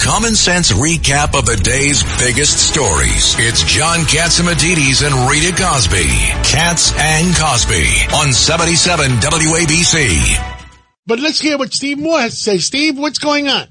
common sense recap of the day's biggest stories. It's John Catsimatidis and Rita Cosby. Cats and Cosby on 77 WABC. But let's hear what Steve Moore has to say. Steve, what's going on?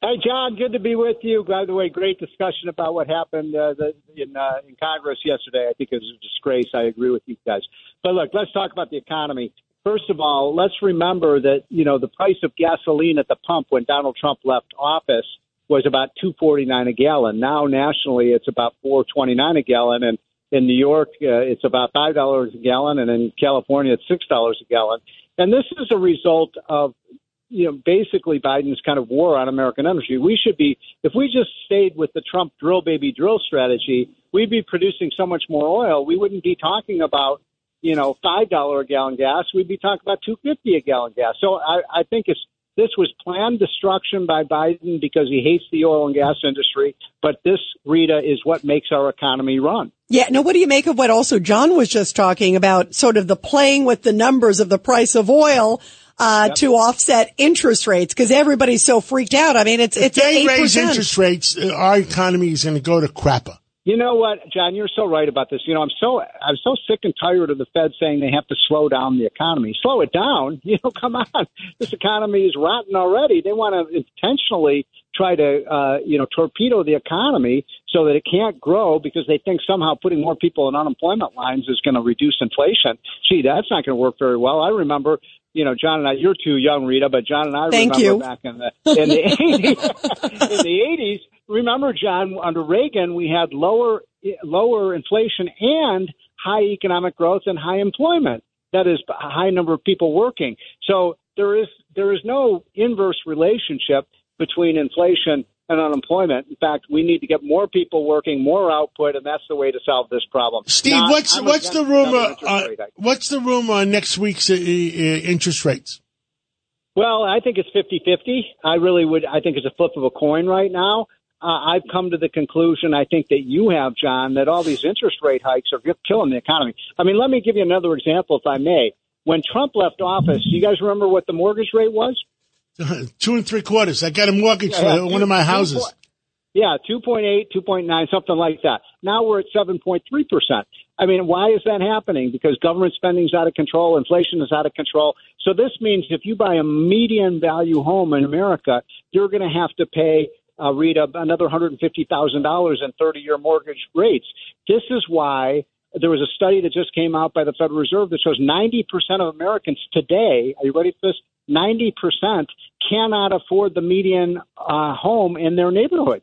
Hey, John, good to be with you. By the way, great discussion about what happened uh, the, in uh, in Congress yesterday. I think it was a disgrace. I agree with you guys. But look, let's talk about the economy. First of all, let's remember that you know the price of gasoline at the pump when Donald Trump left office was about two forty nine a gallon. Now nationally, it's about four twenty nine a gallon, and in New York, uh, it's about five dollars a gallon, and in California, it's six dollars a gallon. And this is a result of you know, basically Biden's kind of war on American energy. We should be, if we just stayed with the Trump drill baby drill strategy, we'd be producing so much more oil. We wouldn't be talking about, you know, five dollar a gallon gas. We'd be talking about two fifty a gallon gas. So I, I think it's this was planned destruction by Biden because he hates the oil and gas industry. But this, Rita, is what makes our economy run. Yeah. Now, what do you make of what also John was just talking about? Sort of the playing with the numbers of the price of oil uh, yep. to offset interest rates because everybody's so freaked out. I mean, it's if it's they raise interest rates, uh, our economy is going to go to crapper. You know what, John? You're so right about this. You know, I'm so I'm so sick and tired of the Fed saying they have to slow down the economy. Slow it down. You know, come on. This economy is rotten already. They want to intentionally try to uh, you know torpedo the economy so that it can't grow because they think somehow putting more people in unemployment lines is going to reduce inflation. Gee, that's not going to work very well. I remember you know, John and I, you're too young, Rita, but John and I Thank remember you. back in the in the eighties. in the eighties, remember, John, under Reagan, we had lower lower inflation and high economic growth and high employment. That is, a high number of people working. So there is there is no inverse relationship between inflation and unemployment. In fact, we need to get more people working, more output, and that's the way to solve this problem. Steve, Not, what's I'm what's the rumor? Uh, what's the rumor on next week's uh, uh, interest rates? Well, I think it's 50-50. I really would. I think it's a flip of a coin right now. Uh, I've come to the conclusion, I think that you have, John, that all these interest rate hikes are killing the economy. I mean, let me give you another example, if I may. When Trump left office, you guys remember what the mortgage rate was? Two and three quarters. I got a mortgage yeah, for one of my houses. yeah, 2.8, 2.9, something like that. Now we're at 7.3%. I mean, why is that happening? Because government spending is out of control, inflation is out of control. So this means if you buy a median value home in America, you're going to have to pay uh, read another $150,000 in 30 year mortgage rates. This is why there was a study that just came out by the Federal Reserve that shows 90% of Americans today, are you ready for this? 90% cannot afford the median uh, home in their neighborhood.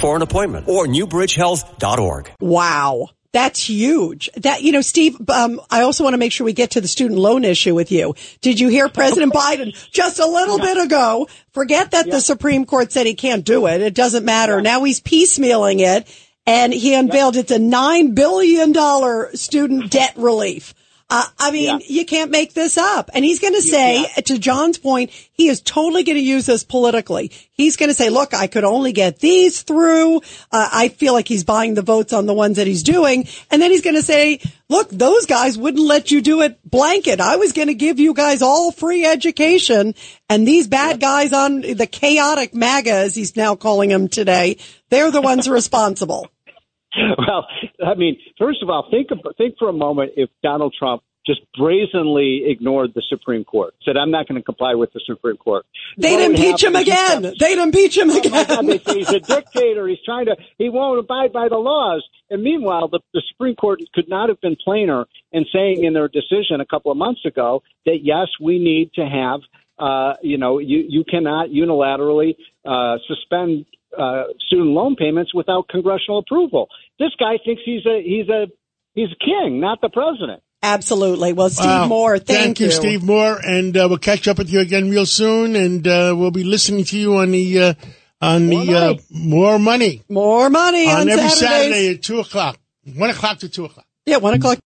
for an appointment or newbridgehealth.org. Wow. That's huge. That, you know, Steve, um, I also want to make sure we get to the student loan issue with you. Did you hear President Biden just a little yeah. bit ago? Forget that yeah. the Supreme Court said he can't do it. It doesn't matter. Yeah. Now he's piecemealing it and he unveiled it's a $9 billion student debt relief. Uh, I mean, yeah. you can't make this up. And he's going to say, to John's point, he is totally going to use this politically. He's going to say, look, I could only get these through. Uh, I feel like he's buying the votes on the ones that he's doing. And then he's going to say, look, those guys wouldn't let you do it blanket. I was going to give you guys all free education. And these bad guys on the chaotic MAGA, as he's now calling them today, they're the ones responsible. well, I mean, first of all, think think for a moment if Donald Trump just brazenly ignored the Supreme Court, said, "I'm not going to comply with the Supreme Court." They'd impeach him again. They'd impeach him again. Oh God, he's a dictator. He's trying to. He won't abide by the laws. And meanwhile, the, the Supreme Court could not have been plainer in saying in their decision a couple of months ago that yes, we need to have. Uh, you know, you you cannot unilaterally uh, suspend uh, student loan payments without congressional approval. This guy thinks he's a he's a he's a king, not the president. Absolutely. Well, Steve wow. Moore, thank, thank you. you. Steve Moore, and uh, we'll catch up with you again real soon, and uh, we'll be listening to you on the uh, on More the uh, money. more money More money on, on every Saturdays. Saturday at two o'clock, one o'clock to two o'clock. Yeah, one o'clock.